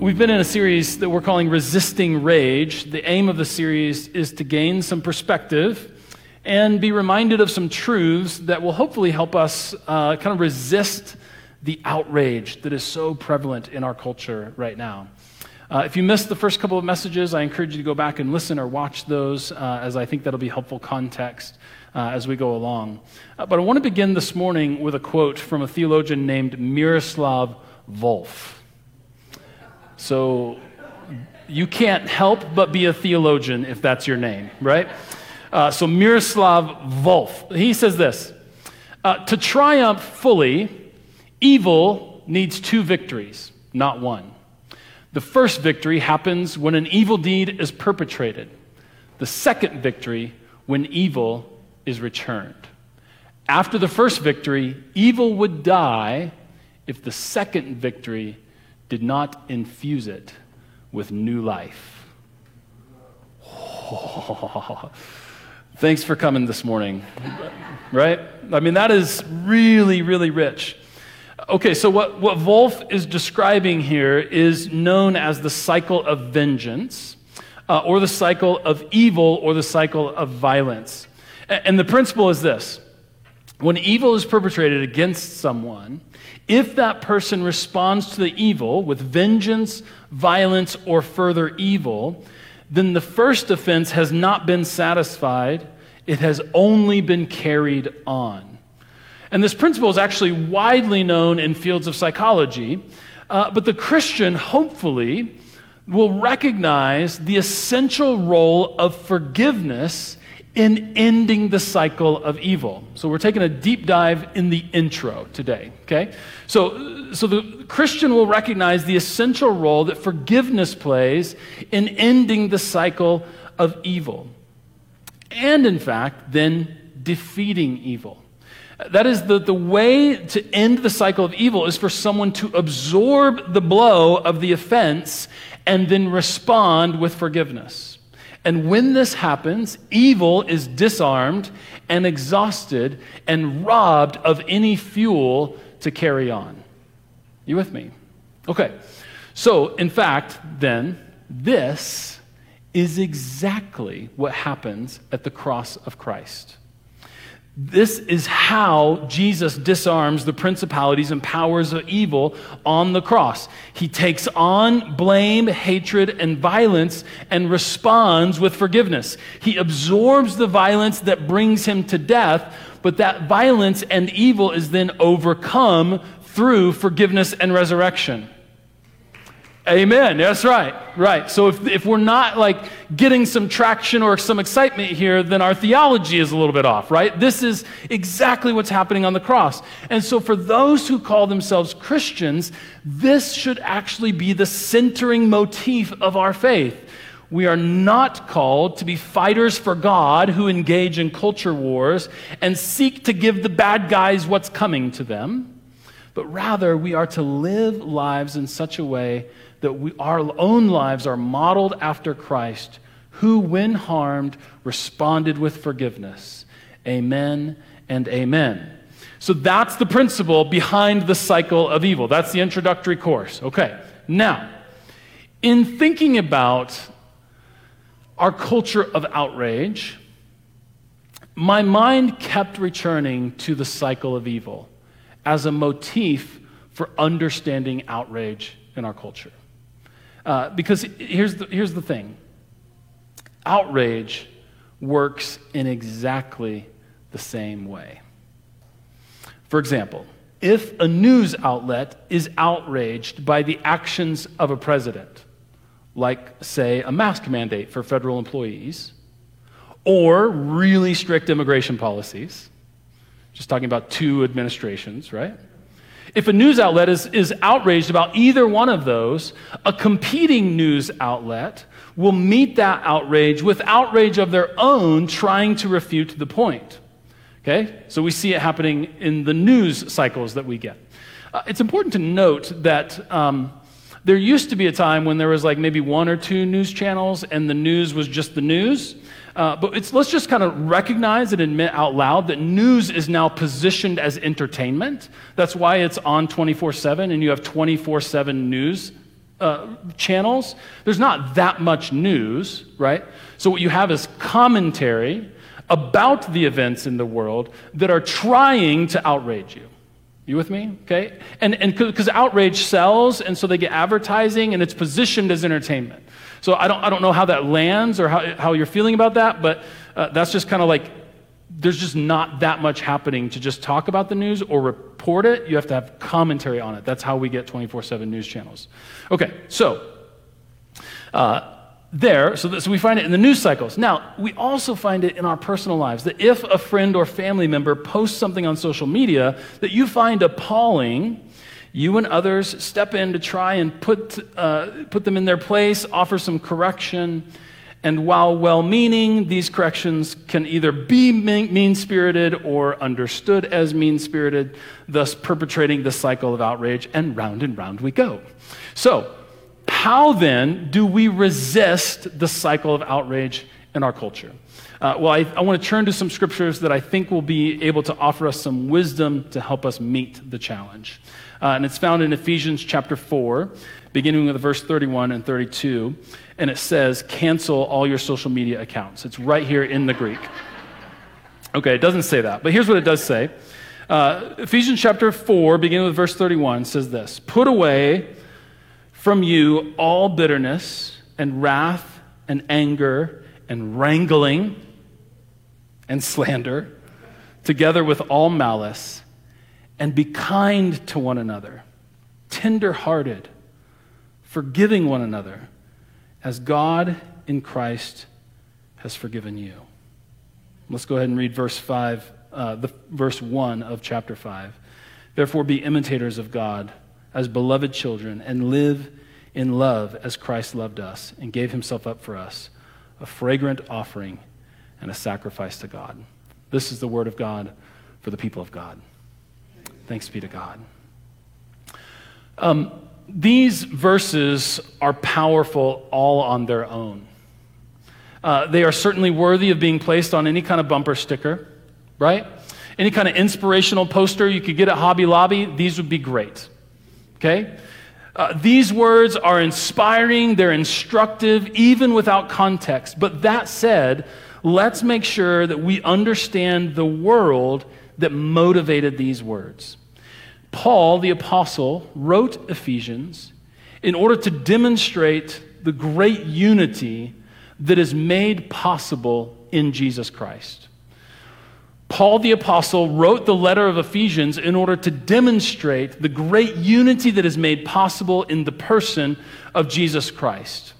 We've been in a series that we're calling Resisting Rage. The aim of the series is to gain some perspective and be reminded of some truths that will hopefully help us uh, kind of resist the outrage that is so prevalent in our culture right now. Uh, if you missed the first couple of messages, I encourage you to go back and listen or watch those, uh, as I think that'll be helpful context uh, as we go along. Uh, but I want to begin this morning with a quote from a theologian named Miroslav Volf. So you can't help but be a theologian if that's your name, right? Uh, so Miroslav Volf, he says this uh, To triumph fully, evil needs two victories, not one. The first victory happens when an evil deed is perpetrated, the second victory, when evil is returned. After the first victory, evil would die if the second victory did not infuse it with new life. Thanks for coming this morning. Right? I mean, that is really, really rich. Okay, so what, what Volf is describing here is known as the cycle of vengeance, uh, or the cycle of evil, or the cycle of violence. And the principle is this when evil is perpetrated against someone, if that person responds to the evil with vengeance, violence, or further evil, then the first offense has not been satisfied, it has only been carried on. And this principle is actually widely known in fields of psychology, uh, but the Christian, hopefully, will recognize the essential role of forgiveness in ending the cycle of evil. So we're taking a deep dive in the intro today, okay? So, so the Christian will recognize the essential role that forgiveness plays in ending the cycle of evil. And in fact, then defeating evil. That is, the, the way to end the cycle of evil is for someone to absorb the blow of the offense and then respond with forgiveness. And when this happens, evil is disarmed and exhausted and robbed of any fuel to carry on. You with me? Okay. So, in fact, then, this is exactly what happens at the cross of Christ. This is how Jesus disarms the principalities and powers of evil on the cross. He takes on blame, hatred, and violence and responds with forgiveness. He absorbs the violence that brings him to death, but that violence and evil is then overcome through forgiveness and resurrection. Amen. That's right. Right. So if, if we're not like getting some traction or some excitement here, then our theology is a little bit off, right? This is exactly what's happening on the cross. And so for those who call themselves Christians, this should actually be the centering motif of our faith. We are not called to be fighters for God who engage in culture wars and seek to give the bad guys what's coming to them, but rather we are to live lives in such a way that we, our own lives are modeled after Christ, who, when harmed, responded with forgiveness. Amen and amen. So that's the principle behind the cycle of evil. That's the introductory course. Okay. Now, in thinking about our culture of outrage, my mind kept returning to the cycle of evil as a motif for understanding outrage in our culture. Uh, because here's the, here's the thing outrage works in exactly the same way. For example, if a news outlet is outraged by the actions of a president, like, say, a mask mandate for federal employees, or really strict immigration policies, just talking about two administrations, right? If a news outlet is, is outraged about either one of those, a competing news outlet will meet that outrage with outrage of their own, trying to refute the point. Okay? So we see it happening in the news cycles that we get. Uh, it's important to note that um, there used to be a time when there was like maybe one or two news channels and the news was just the news. Uh, but let's just kind of recognize and admit out loud that news is now positioned as entertainment. That's why it's on 24 7 and you have 24 7 news uh, channels, there's not that much news, right? So what you have is commentary about the events in the world that are trying to outrage you. You with me? Okay? And and because outrage sells, and so they get advertising, and it's positioned as entertainment. So I don't I don't know how that lands or how, how you're feeling about that, but uh, that's just kind of like there's just not that much happening to just talk about the news or report it. You have to have commentary on it. That's how we get 24 7 news channels. Okay, so uh, there, so, that, so we find it in the news cycles. Now, we also find it in our personal lives that if a friend or family member posts something on social media that you find appalling, you and others step in to try and put, uh, put them in their place, offer some correction. And while well meaning, these corrections can either be mean spirited or understood as mean spirited, thus perpetrating the cycle of outrage, and round and round we go. So, how then do we resist the cycle of outrage in our culture? Uh, well, I, I want to turn to some scriptures that I think will be able to offer us some wisdom to help us meet the challenge. Uh, and it's found in Ephesians chapter 4, beginning with verse 31 and 32. And it says, cancel all your social media accounts. It's right here in the Greek. Okay, it doesn't say that, but here's what it does say. Uh, Ephesians chapter 4, beginning with verse 31, says this Put away from you all bitterness and wrath and anger and wrangling and slander, together with all malice, and be kind to one another, tender hearted, forgiving one another, as God in Christ has forgiven you. Let's go ahead and read verse 5, uh, the, verse 1 of chapter 5. Therefore, be imitators of God as beloved children and live in love as Christ loved us and gave himself up for us a fragrant offering and a sacrifice to God. This is the word of God for the people of God. Thanks be to God. Um, these verses are powerful all on their own. Uh, they are certainly worthy of being placed on any kind of bumper sticker, right? Any kind of inspirational poster you could get at Hobby Lobby, these would be great. Okay? Uh, these words are inspiring, they're instructive, even without context. But that said, let's make sure that we understand the world that motivated these words. Paul, the apostle, wrote Ephesians in order to demonstrate the great unity that is made possible in Jesus Christ. Paul the Apostle wrote the letter of Ephesians in order to demonstrate the great unity that is made possible in the person of Jesus Christ.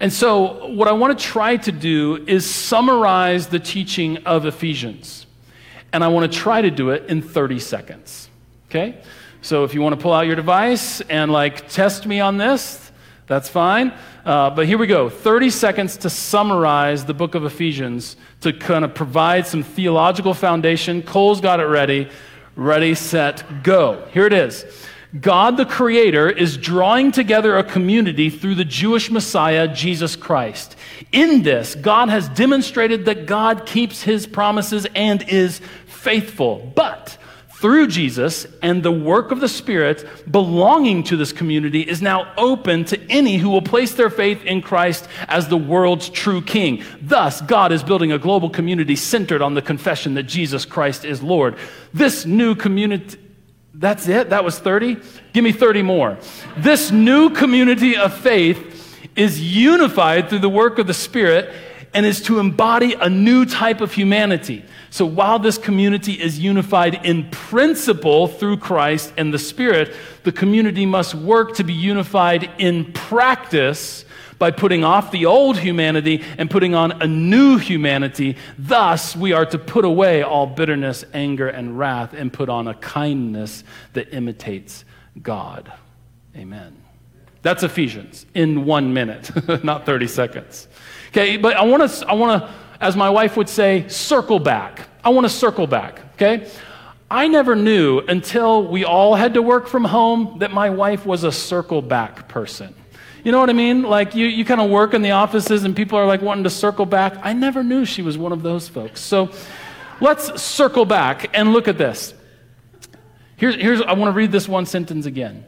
And so, what I want to try to do is summarize the teaching of Ephesians. And I want to try to do it in 30 seconds. Okay? So, if you want to pull out your device and like test me on this, that's fine. Uh, but here we go 30 seconds to summarize the book of Ephesians to kind of provide some theological foundation. Cole's got it ready. Ready, set, go. Here it is. God the Creator is drawing together a community through the Jewish Messiah, Jesus Christ. In this, God has demonstrated that God keeps his promises and is faithful. But through Jesus and the work of the Spirit belonging to this community is now open to any who will place their faith in Christ as the world's true King. Thus, God is building a global community centered on the confession that Jesus Christ is Lord. This new community, that's it? That was 30? Give me 30 more. This new community of faith is unified through the work of the Spirit and is to embody a new type of humanity. So while this community is unified in principle through Christ and the Spirit, the community must work to be unified in practice by putting off the old humanity and putting on a new humanity. Thus, we are to put away all bitterness, anger, and wrath and put on a kindness that imitates God. Amen. That's Ephesians in one minute, not 30 seconds. Okay, but I want to, I want to, as my wife would say, circle back. I want to circle back, okay? I never knew until we all had to work from home that my wife was a circle back person. You know what I mean? Like you, you kind of work in the offices and people are like wanting to circle back. I never knew she was one of those folks. So let's circle back and look at this. Here's, here's I want to read this one sentence again.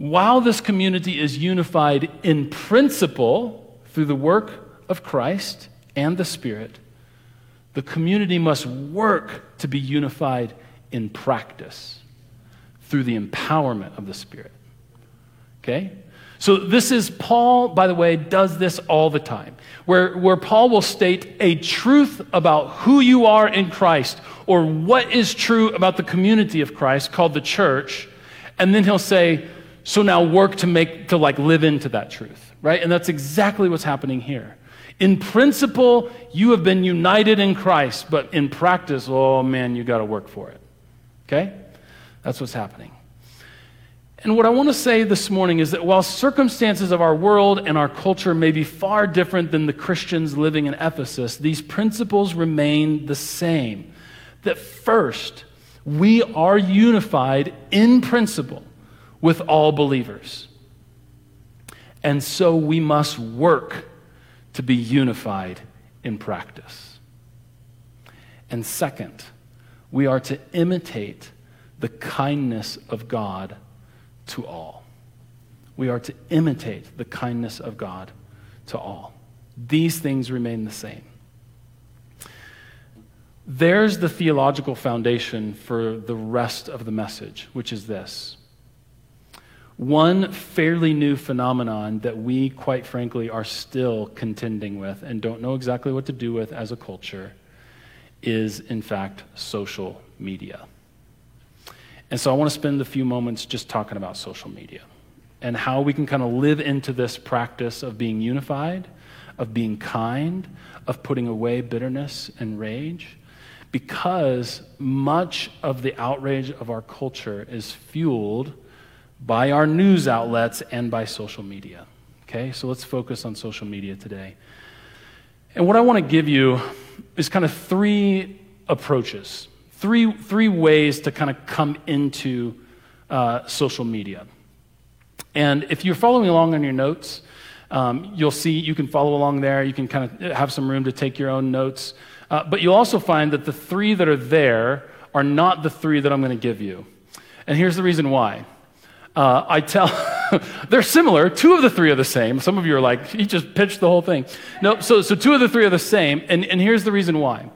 while this community is unified in principle through the work of Christ and the Spirit, the community must work to be unified in practice through the empowerment of the Spirit. Okay? So, this is Paul, by the way, does this all the time, where, where Paul will state a truth about who you are in Christ or what is true about the community of Christ called the church, and then he'll say, so now work to make, to like live into that truth, right? And that's exactly what's happening here. In principle, you have been united in Christ, but in practice, oh man, you got to work for it. Okay? That's what's happening. And what I want to say this morning is that while circumstances of our world and our culture may be far different than the Christians living in Ephesus, these principles remain the same. That first, we are unified in principle with all believers. And so we must work to be unified in practice. And second, we are to imitate the kindness of God to all. We are to imitate the kindness of God to all. These things remain the same. There's the theological foundation for the rest of the message, which is this one fairly new phenomenon that we, quite frankly, are still contending with and don't know exactly what to do with as a culture is, in fact, social media. And so I want to spend a few moments just talking about social media and how we can kind of live into this practice of being unified, of being kind, of putting away bitterness and rage, because much of the outrage of our culture is fueled by our news outlets and by social media. Okay, so let's focus on social media today. And what I want to give you is kind of three approaches, three, three ways to kind of come into uh, social media. And if you're following along on your notes, um, you'll see you can follow along there. You can kind of have some room to take your own notes. Uh, but you'll also find that the three that are there are not the three that I'm going to give you. And here's the reason why. Uh, I tell, they're similar. Two of the three are the same. Some of you are like, he just pitched the whole thing. No, so, so two of the three are the same. And, and here's the reason why.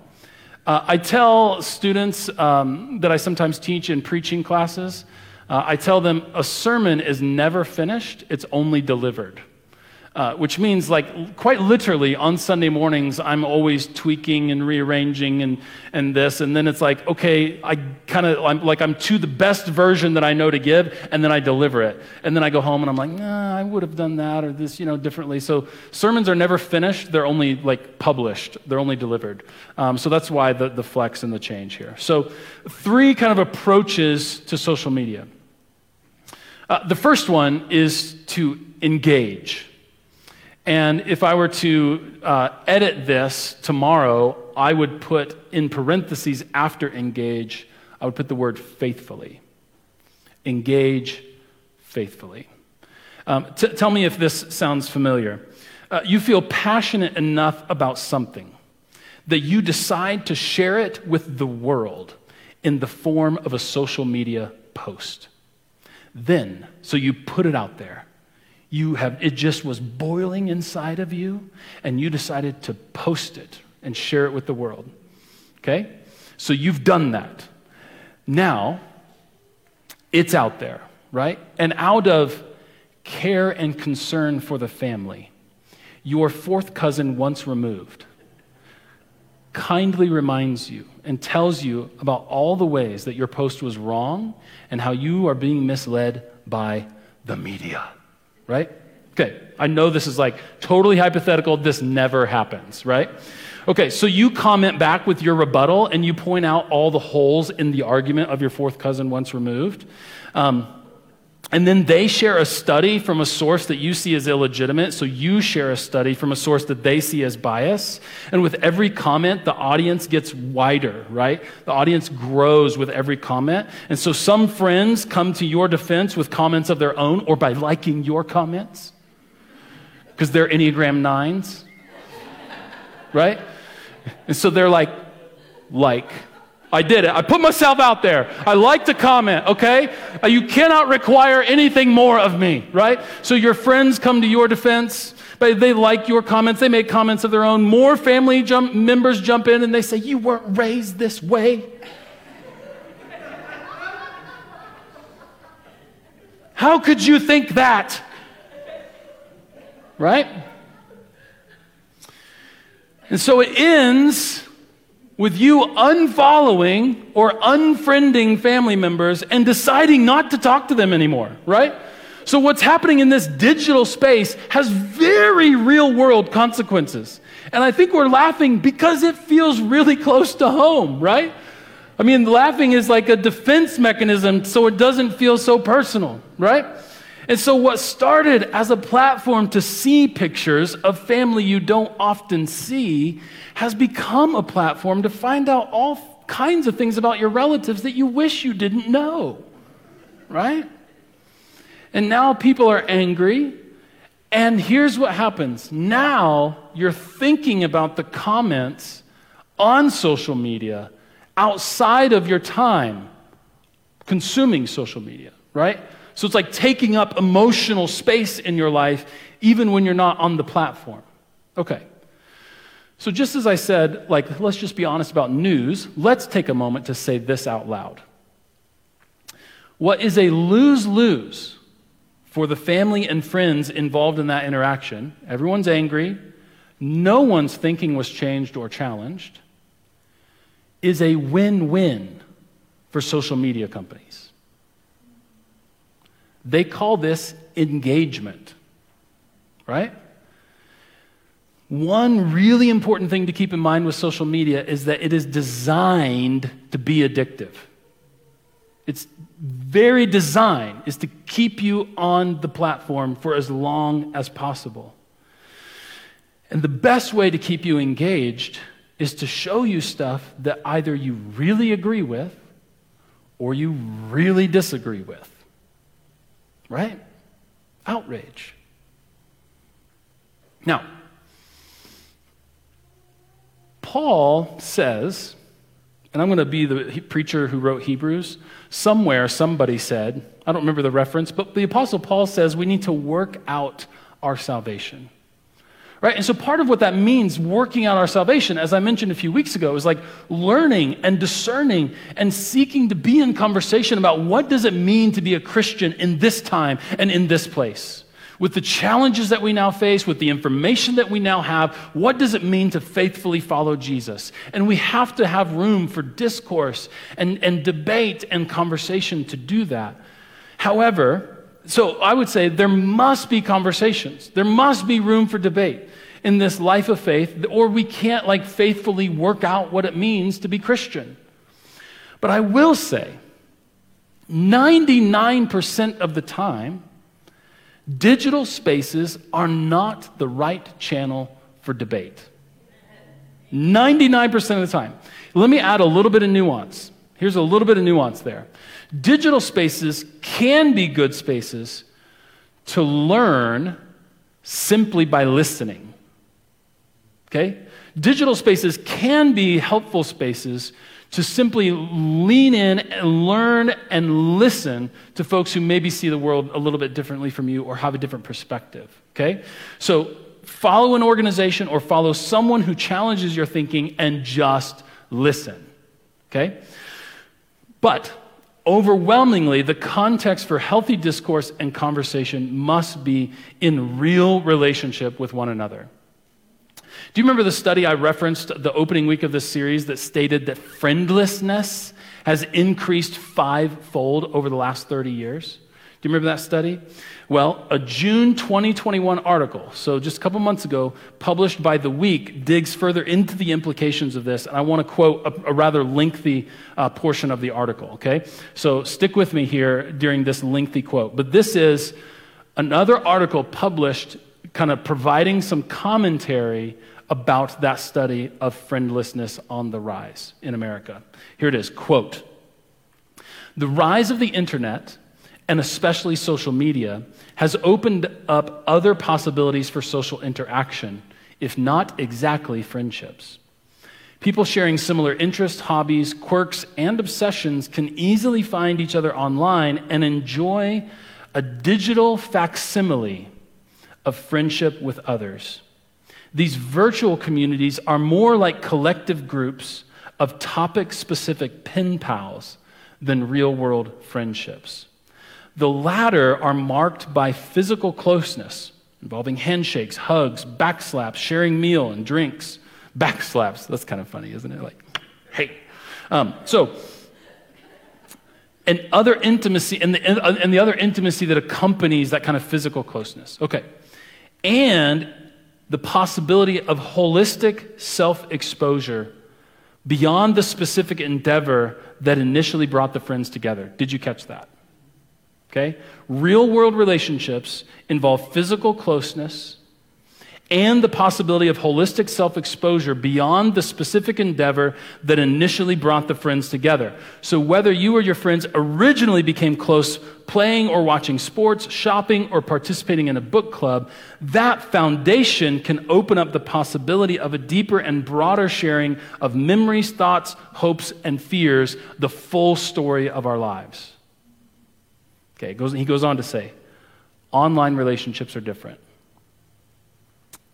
Uh, I tell students um, that I sometimes teach in preaching classes, uh, I tell them a sermon is never finished, it's only delivered. Uh, which means, like, quite literally, on Sunday mornings, I'm always tweaking and rearranging and, and this. And then it's like, okay, I kind of, I'm like, I'm to the best version that I know to give, and then I deliver it. And then I go home and I'm like, nah, I would have done that or this, you know, differently. So sermons are never finished, they're only, like, published, they're only delivered. Um, so that's why the, the flex and the change here. So, three kind of approaches to social media. Uh, the first one is to engage. And if I were to uh, edit this tomorrow, I would put in parentheses after engage, I would put the word faithfully. Engage faithfully. Um, t- tell me if this sounds familiar. Uh, you feel passionate enough about something that you decide to share it with the world in the form of a social media post. Then, so you put it out there you have it just was boiling inside of you and you decided to post it and share it with the world. Okay? So you've done that. Now it's out there right? And out of care and concern for the family your fourth cousin once removed kindly reminds you and tells you about all the ways that your post was wrong and how you are being misled by the media right? Okay, I know this is like totally hypothetical. This never happens, right? Okay, so you comment back with your rebuttal and you point out all the holes in the argument of your fourth cousin once removed. Um, and then they share a study from a source that you see as illegitimate. So you share a study from a source that they see as bias. And with every comment, the audience gets wider, right? The audience grows with every comment. And so some friends come to your defense with comments of their own or by liking your comments because they're Enneagram nines, right? And so they're like, like, I did it. I put myself out there. I like to comment, okay? Uh, you cannot require anything more of me, right? So your friends come to your defense. But they like your comments. They make comments of their own. More family jump, members jump in and they say, You weren't raised this way. How could you think that? Right? And so it ends with you unfollowing or unfriending family members and deciding not to talk to them anymore, right? So, what's happening in this digital space has very real world consequences. And I think we're laughing because it feels really close to home, right? I mean, laughing is like a defense mechanism so it doesn't feel so personal, right? And so, what started as a platform to see pictures of family you don't often see has become a platform to find out all kinds of things about your relatives that you wish you didn't know, right? And now people are angry. And here's what happens now you're thinking about the comments on social media outside of your time consuming social media, right? So it's like taking up emotional space in your life, even when you're not on the platform. Okay. So, just as I said, like, let's just be honest about news, let's take a moment to say this out loud. What is a lose lose for the family and friends involved in that interaction? Everyone's angry, no one's thinking was changed or challenged, is a win win for social media companies. They call this engagement, right? One really important thing to keep in mind with social media is that it is designed to be addictive. Its very design is to keep you on the platform for as long as possible. And the best way to keep you engaged is to show you stuff that either you really agree with or you really disagree with right? Outrage. Now, Paul says, and I'm going to be the preacher who wrote Hebrews. Somewhere, somebody said, I don't remember the reference, but the Apostle Paul says we need to work out our salvation. Right? And so part of what that means, working out our salvation, as I mentioned a few weeks ago, is like learning and discerning and seeking to be in conversation about what does it mean to be a Christian in this time and in this place. With the challenges that we now face, with the information that we now have, what does it mean to faithfully follow Jesus? And we have to have room for discourse and, and debate and conversation to do that. However, so I would say there must be conversations. There must be room for debate in this life of faith, or we can't like faithfully work out what it means to be Christian. But I will say, 99% of the time, digital spaces are not the right channel for debate. 99% of the time. Let me add a little bit of nuance. Here's a little bit of nuance there. Digital spaces can be good spaces to learn simply by listening. Okay? Digital spaces can be helpful spaces to simply lean in and learn and listen to folks who maybe see the world a little bit differently from you or have a different perspective. Okay? So follow an organization or follow someone who challenges your thinking and just listen. Okay? But overwhelmingly, the context for healthy discourse and conversation must be in real relationship with one another. Do you remember the study I referenced the opening week of this series that stated that friendlessness has increased fivefold over the last 30 years? Do you remember that study? Well, a June 2021 article, so just a couple months ago, published by The Week, digs further into the implications of this, and I want to quote a, a rather lengthy uh, portion of the article, okay? So stick with me here during this lengthy quote. But this is another article published, kind of providing some commentary about that study of friendlessness on the rise in America. Here it is quote, The rise of the internet, and especially social media, has opened up other possibilities for social interaction, if not exactly friendships. People sharing similar interests, hobbies, quirks, and obsessions can easily find each other online and enjoy a digital facsimile of friendship with others. These virtual communities are more like collective groups of topic specific pen pals than real world friendships. The latter are marked by physical closeness, involving handshakes, hugs, backslaps, sharing meal and drinks. Backslaps, that's kind of funny, isn't it? Like, hey. Um, so, and other intimacy, and the, and the other intimacy that accompanies that kind of physical closeness. Okay. And the possibility of holistic self exposure beyond the specific endeavor that initially brought the friends together. Did you catch that? Okay? Real world relationships involve physical closeness and the possibility of holistic self exposure beyond the specific endeavor that initially brought the friends together. So, whether you or your friends originally became close playing or watching sports, shopping, or participating in a book club, that foundation can open up the possibility of a deeper and broader sharing of memories, thoughts, hopes, and fears, the full story of our lives. Okay, he goes on to say online relationships are different.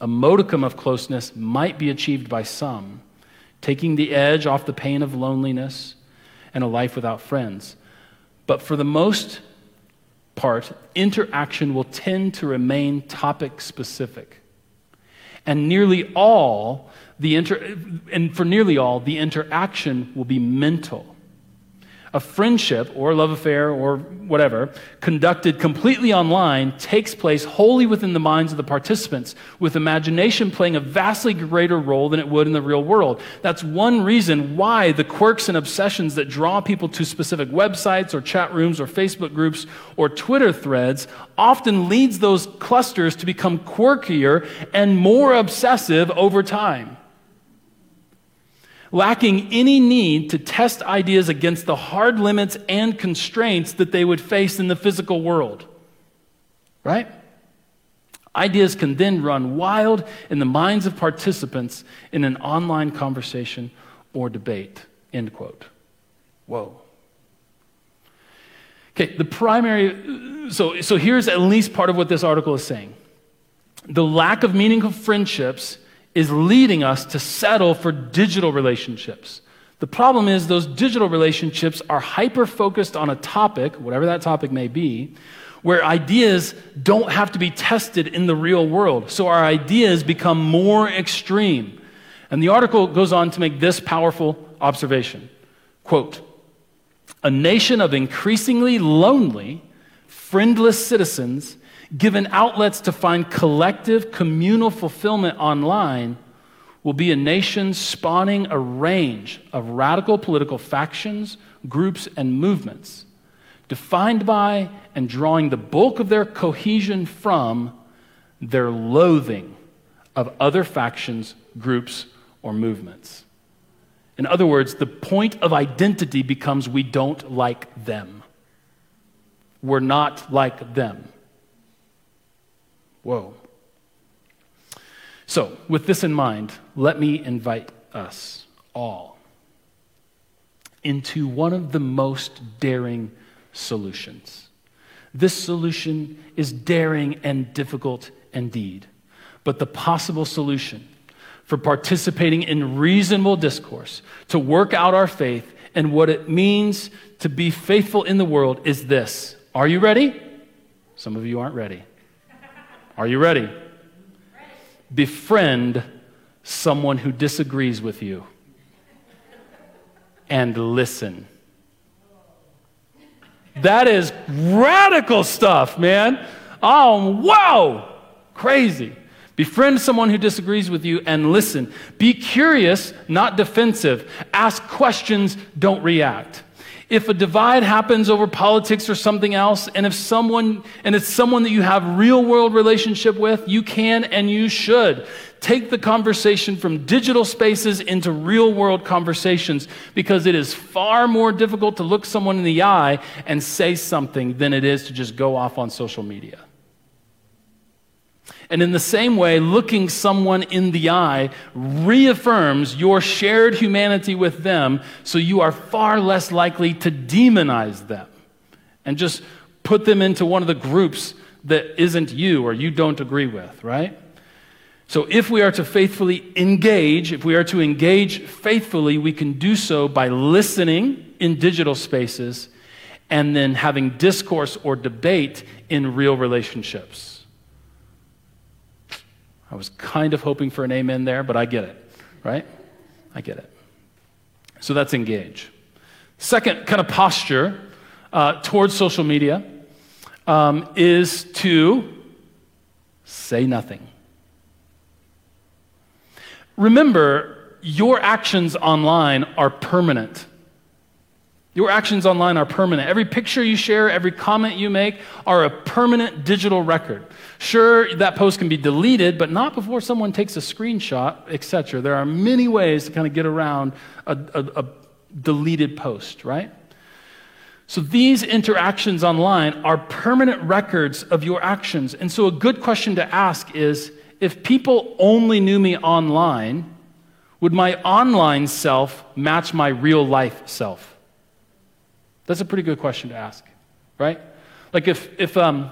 A modicum of closeness might be achieved by some, taking the edge off the pain of loneliness and a life without friends. But for the most part, interaction will tend to remain topic specific. And nearly all, the inter- and for nearly all, the interaction will be mental a friendship or love affair or whatever conducted completely online takes place wholly within the minds of the participants, with imagination playing a vastly greater role than it would in the real world. That's one reason why the quirks and obsessions that draw people to specific websites or chat rooms or Facebook groups or Twitter threads often leads those clusters to become quirkier and more obsessive over time lacking any need to test ideas against the hard limits and constraints that they would face in the physical world. Right? Ideas can then run wild in the minds of participants in an online conversation or debate. End quote. Whoa. Okay, the primary, so, so here's at least part of what this article is saying. The lack of meaningful friendships is leading us to settle for digital relationships. The problem is, those digital relationships are hyper focused on a topic, whatever that topic may be, where ideas don't have to be tested in the real world. So our ideas become more extreme. And the article goes on to make this powerful observation quote, a nation of increasingly lonely, friendless citizens given outlets to find collective communal fulfillment online, will be a nation spawning a range of radical political factions, groups, and movements, defined by and drawing the bulk of their cohesion from their loathing of other factions, groups, or movements. In other words, the point of identity becomes we don't like them. We're not like them. Whoa. So, with this in mind, let me invite us all into one of the most daring solutions. This solution is daring and difficult indeed, but the possible solution for participating in reasonable discourse, to work out our faith and what it means to be faithful in the world is this. Are you ready? Some of you aren't ready. Are you ready? Befriend someone who disagrees with you and listen. That is radical stuff, man. Oh, wow. Crazy. Befriend someone who disagrees with you and listen. Be curious, not defensive. Ask questions, don't react if a divide happens over politics or something else, and if someone, and it's someone that you have real world relationship with, you can and you should take the conversation from digital spaces into real world conversations because it is far more difficult to look someone in the eye and say something than it is to just go off on social media. And in the same way, looking someone in the eye reaffirms your shared humanity with them, so you are far less likely to demonize them and just put them into one of the groups that isn't you or you don't agree with, right? So, if we are to faithfully engage, if we are to engage faithfully, we can do so by listening in digital spaces and then having discourse or debate in real relationships. I was kind of hoping for an amen there, but I get it, right? I get it. So that's engage. Second kind of posture uh, towards social media um, is to say nothing. Remember, your actions online are permanent. Your actions online are permanent. Every picture you share, every comment you make are a permanent digital record. Sure, that post can be deleted, but not before someone takes a screenshot, etc. There are many ways to kind of get around a, a, a deleted post, right? So these interactions online are permanent records of your actions. And so a good question to ask is if people only knew me online, would my online self match my real life self? That's a pretty good question to ask, right? Like if, if um,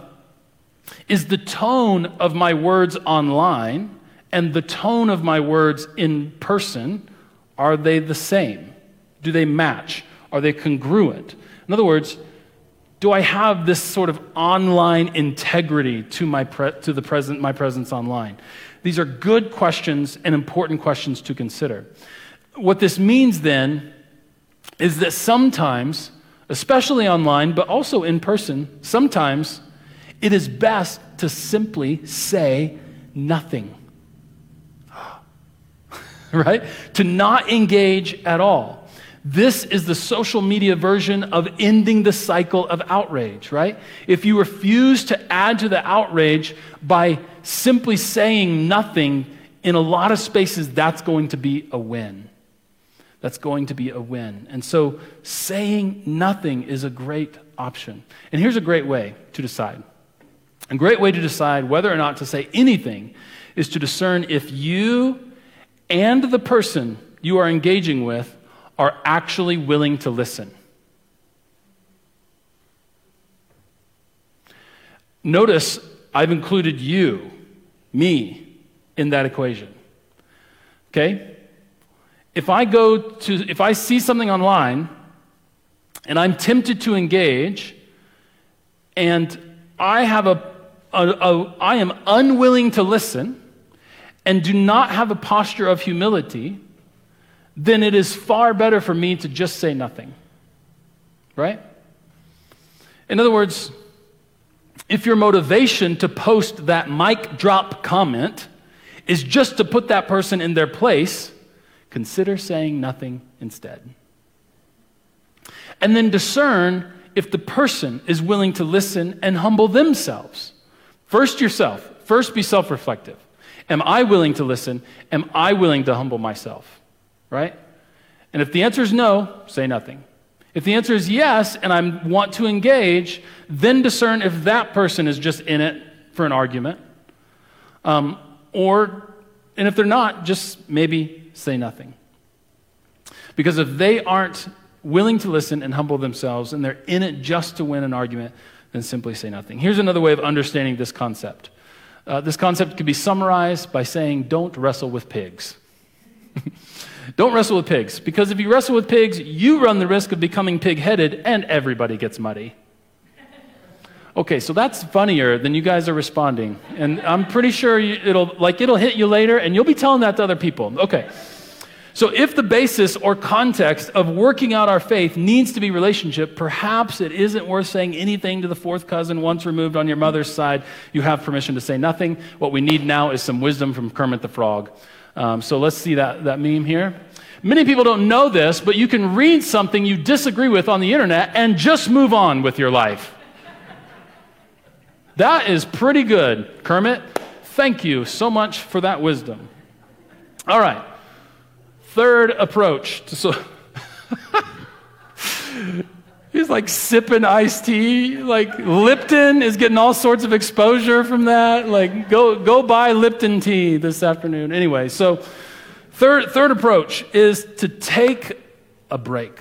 is the tone of my words online and the tone of my words in person, are they the same? Do they match? Are they congruent? In other words, do I have this sort of online integrity to, my pre- to the present, my presence online? These are good questions and important questions to consider. What this means then is that sometimes, especially online, but also in person, sometimes it is best to simply say nothing. right? To not engage at all. This is the social media version of ending the cycle of outrage, right? If you refuse to add to the outrage by simply saying nothing, in a lot of spaces, that's going to be a win. That's going to be a win. And so saying nothing is a great option. And here's a great way to decide. A great way to decide whether or not to say anything is to discern if you and the person you are engaging with are actually willing to listen. Notice I've included you, me, in that equation. Okay? If I go to, if I see something online and I'm tempted to engage and I have a, a, a I am unwilling to listen and do not have a posture of humility, then it is far better for me to just say nothing. Right? In other words, if your motivation to post that mic drop comment is just to put that person in their place, consider saying nothing instead. And then discern if the person is willing to listen and humble themselves. First, yourself. First, be self reflective. Am I willing to listen? Am I willing to humble myself? right? And if the answer is no, say nothing. If the answer is yes, and I want to engage, then discern if that person is just in it for an argument. Um, or, and if they're not, just maybe say nothing. Because if they aren't willing to listen and humble themselves, and they're in it just to win an argument, then simply say nothing. Here's another way of understanding this concept. Uh, this concept could be summarized by saying, don't wrestle with pigs. Don't wrestle with pigs, because if you wrestle with pigs, you run the risk of becoming pig headed and everybody gets muddy. Okay, so that's funnier than you guys are responding. And I'm pretty sure you, it'll, like, it'll hit you later and you'll be telling that to other people. Okay. So if the basis or context of working out our faith needs to be relationship, perhaps it isn't worth saying anything to the fourth cousin once removed on your mother's side. You have permission to say nothing. What we need now is some wisdom from Kermit the Frog. Um, so let's see that, that meme here. Many people don't know this, but you can read something you disagree with on the internet and just move on with your life. That is pretty good, Kermit. Thank you so much for that wisdom. All right. Third approach to so He's like sipping iced tea. Like Lipton is getting all sorts of exposure from that. Like go go buy Lipton tea this afternoon. Anyway, so third third approach is to take a break.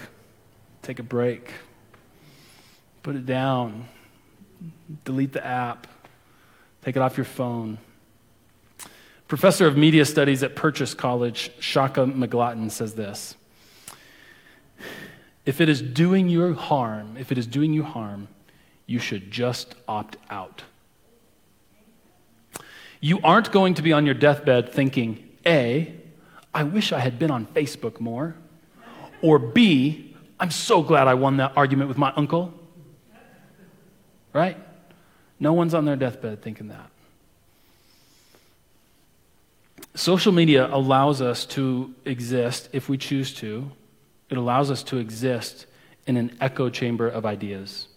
Take a break. Put it down. Delete the app. Take it off your phone. Professor of Media Studies at Purchase College, Shaka McGlotten says this If it is doing you harm, if it is doing you harm, you should just opt out. You aren't going to be on your deathbed thinking, A, I wish I had been on Facebook more, or B, I'm so glad I won that argument with my uncle. Right? No one's on their deathbed thinking that. Social media allows us to exist, if we choose to, it allows us to exist in an echo chamber of ideas.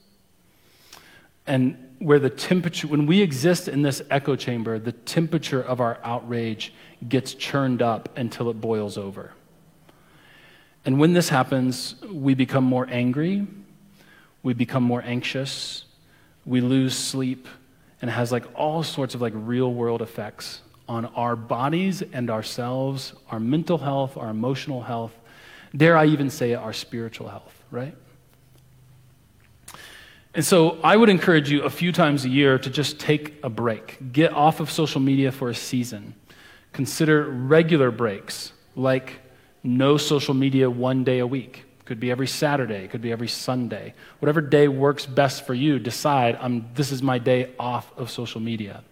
And where the temperature, when we exist in this echo chamber, the temperature of our outrage gets churned up until it boils over. And when this happens, we become more angry, we become more anxious, we lose sleep, and it has like all sorts of like real world effects on our bodies and ourselves, our mental health, our emotional health, dare I even say our spiritual health, right? And so I would encourage you a few times a year to just take a break. Get off of social media for a season. Consider regular breaks, like no social media one day a week. Could be every Saturday, could be every Sunday. Whatever day works best for you, decide I'm, this is my day off of social media.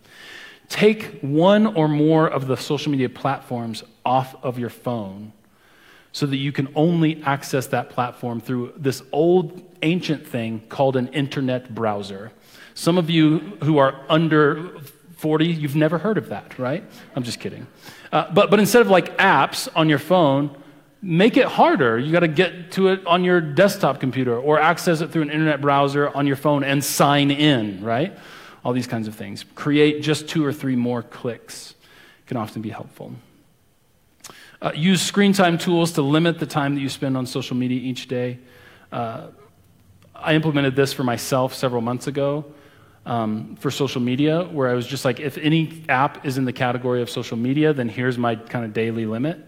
Take one or more of the social media platforms off of your phone so that you can only access that platform through this old ancient thing called an internet browser. Some of you who are under 40, you've never heard of that, right? I'm just kidding. Uh, but, but instead of like apps on your phone, make it harder. You got to get to it on your desktop computer or access it through an internet browser on your phone and sign in, right? all these kinds of things. Create just two or three more clicks can often be helpful. Uh, use screen time tools to limit the time that you spend on social media each day. Uh, I implemented this for myself several months ago um, for social media, where I was just like, if any app is in the category of social media, then here's my kind of daily limit.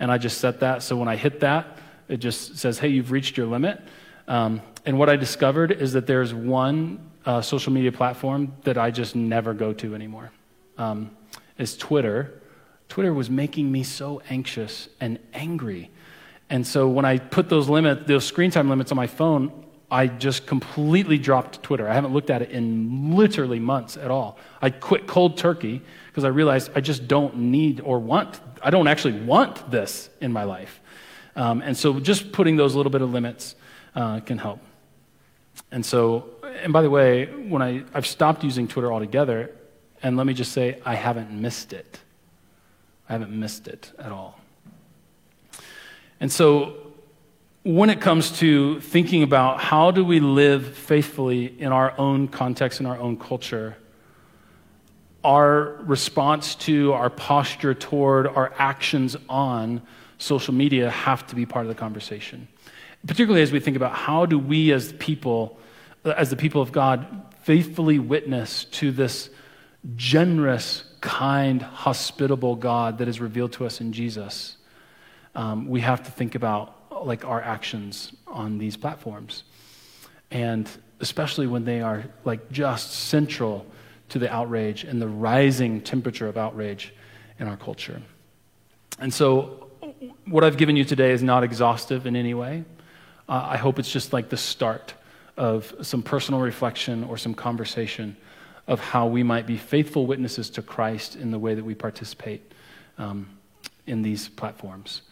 And I just set that. So when I hit that, it just says, hey, you've reached your limit. Um, and what I discovered is that there's one uh, social media platform that I just never go to anymore um, is Twitter. Twitter was making me so anxious and angry. And so when I put those limits, those screen time limits on my phone, I just completely dropped Twitter. I haven't looked at it in literally months at all. I quit cold turkey because I realized I just don't need or want, I don't actually want this in my life. Um, and so just putting those little bit of limits uh, can help. And so and by the way, when I, I've stopped using Twitter altogether, and let me just say, I haven't missed it. I haven't missed it at all. And so, when it comes to thinking about how do we live faithfully in our own context, in our own culture, our response to, our posture toward, our actions on social media have to be part of the conversation. Particularly as we think about how do we as people as the people of God, faithfully witness to this generous, kind, hospitable God that is revealed to us in Jesus, um, we have to think about like our actions on these platforms. And especially when they are like just central to the outrage and the rising temperature of outrage in our culture. And so, what I've given you today is not exhaustive in any way. Uh, I hope it's just like the start of some personal reflection or some conversation of how we might be faithful witnesses to Christ in the way that we participate um, in these platforms.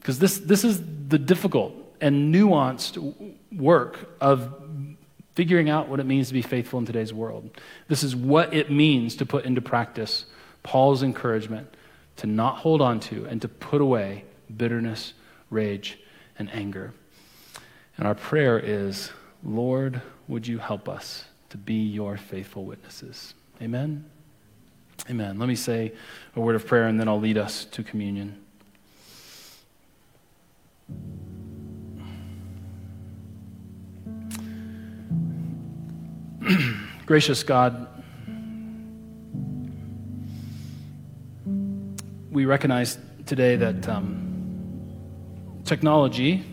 Because this, this is the difficult and nuanced work of figuring out what it means to be faithful in today's world. This is what it means to put into practice Paul's encouragement to not hold on to and to put away bitterness, rage, and anger. And our prayer is, Lord, would you help us to be your faithful witnesses? Amen. Amen. Let me say a word of prayer and then I'll lead us to communion. Gracious God, we recognize today that um, technology,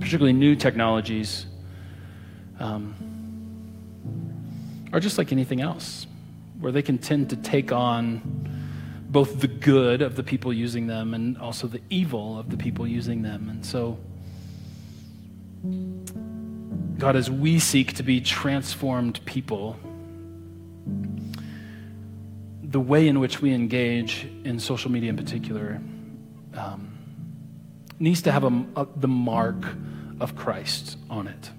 particularly new technologies, um, are just like anything else, where they can tend to take on both the good of the people using them and also the evil of the people using them. And so, God, as we seek to be transformed people, the way in which we engage in social media in particular um, needs to have a, a, the mark of Christ on it.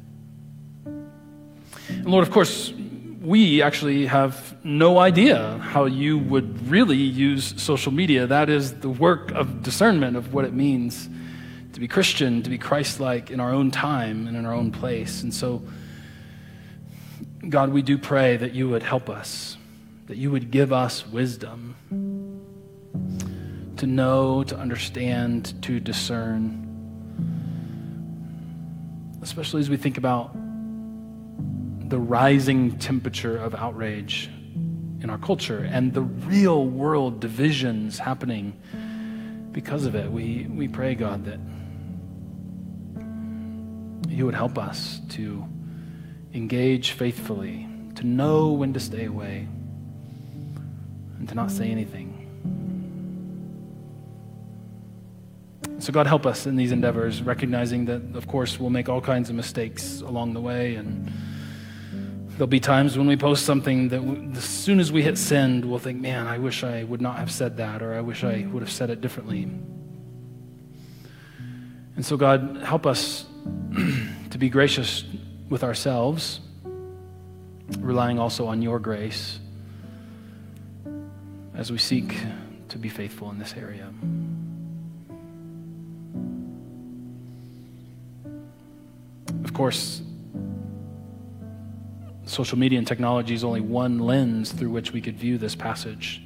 And Lord, of course, we actually have no idea how you would really use social media. That is the work of discernment of what it means to be Christian, to be Christ like in our own time and in our own place. And so, God, we do pray that you would help us that you would give us wisdom to know, to understand, to discern. Especially as we think about the rising temperature of outrage in our culture and the real world divisions happening because of it. We, we pray, God, that you would help us to engage faithfully, to know when to stay away and to not say anything. So, God, help us in these endeavors, recognizing that, of course, we'll make all kinds of mistakes along the way. And there'll be times when we post something that, we, as soon as we hit send, we'll think, man, I wish I would not have said that, or I wish I would have said it differently. And so, God, help us to be gracious with ourselves, relying also on your grace as we seek to be faithful in this area. Of course, social media and technology is only one lens through which we could view this passage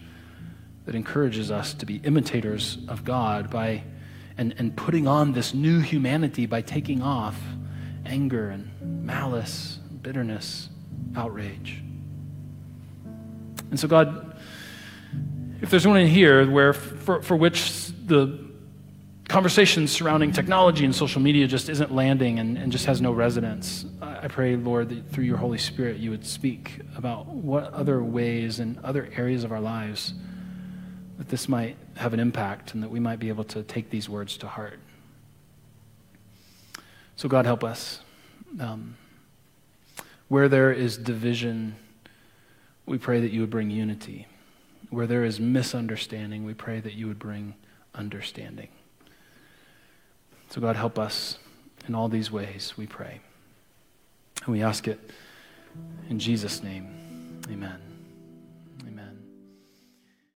that encourages us to be imitators of God by and, and putting on this new humanity by taking off anger and malice, bitterness, outrage. And so, God, if there's one in here where for, for which the conversation surrounding technology and social media just isn't landing and, and just has no resonance, I pray, Lord, that through your Holy Spirit you would speak about what other ways and other areas of our lives that this might have an impact and that we might be able to take these words to heart. So, God, help us. Um, where there is division, we pray that you would bring unity. Where there is misunderstanding, we pray that you would bring understanding. So, God, help us in all these ways, we pray. And we ask it in Jesus' name. Amen.